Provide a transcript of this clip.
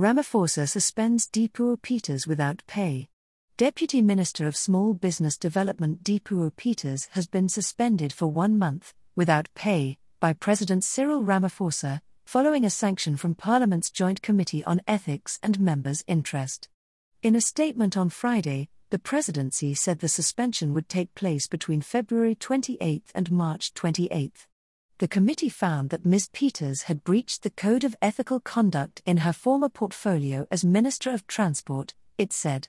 Ramaphosa suspends Dipuo Peters without pay. Deputy Minister of Small Business Development Dipuo Peters has been suspended for one month, without pay, by President Cyril Ramaphosa, following a sanction from Parliament's Joint Committee on Ethics and Members' Interest. In a statement on Friday, the presidency said the suspension would take place between February 28 and March 28. The committee found that Ms. Peters had breached the Code of Ethical Conduct in her former portfolio as Minister of Transport, it said.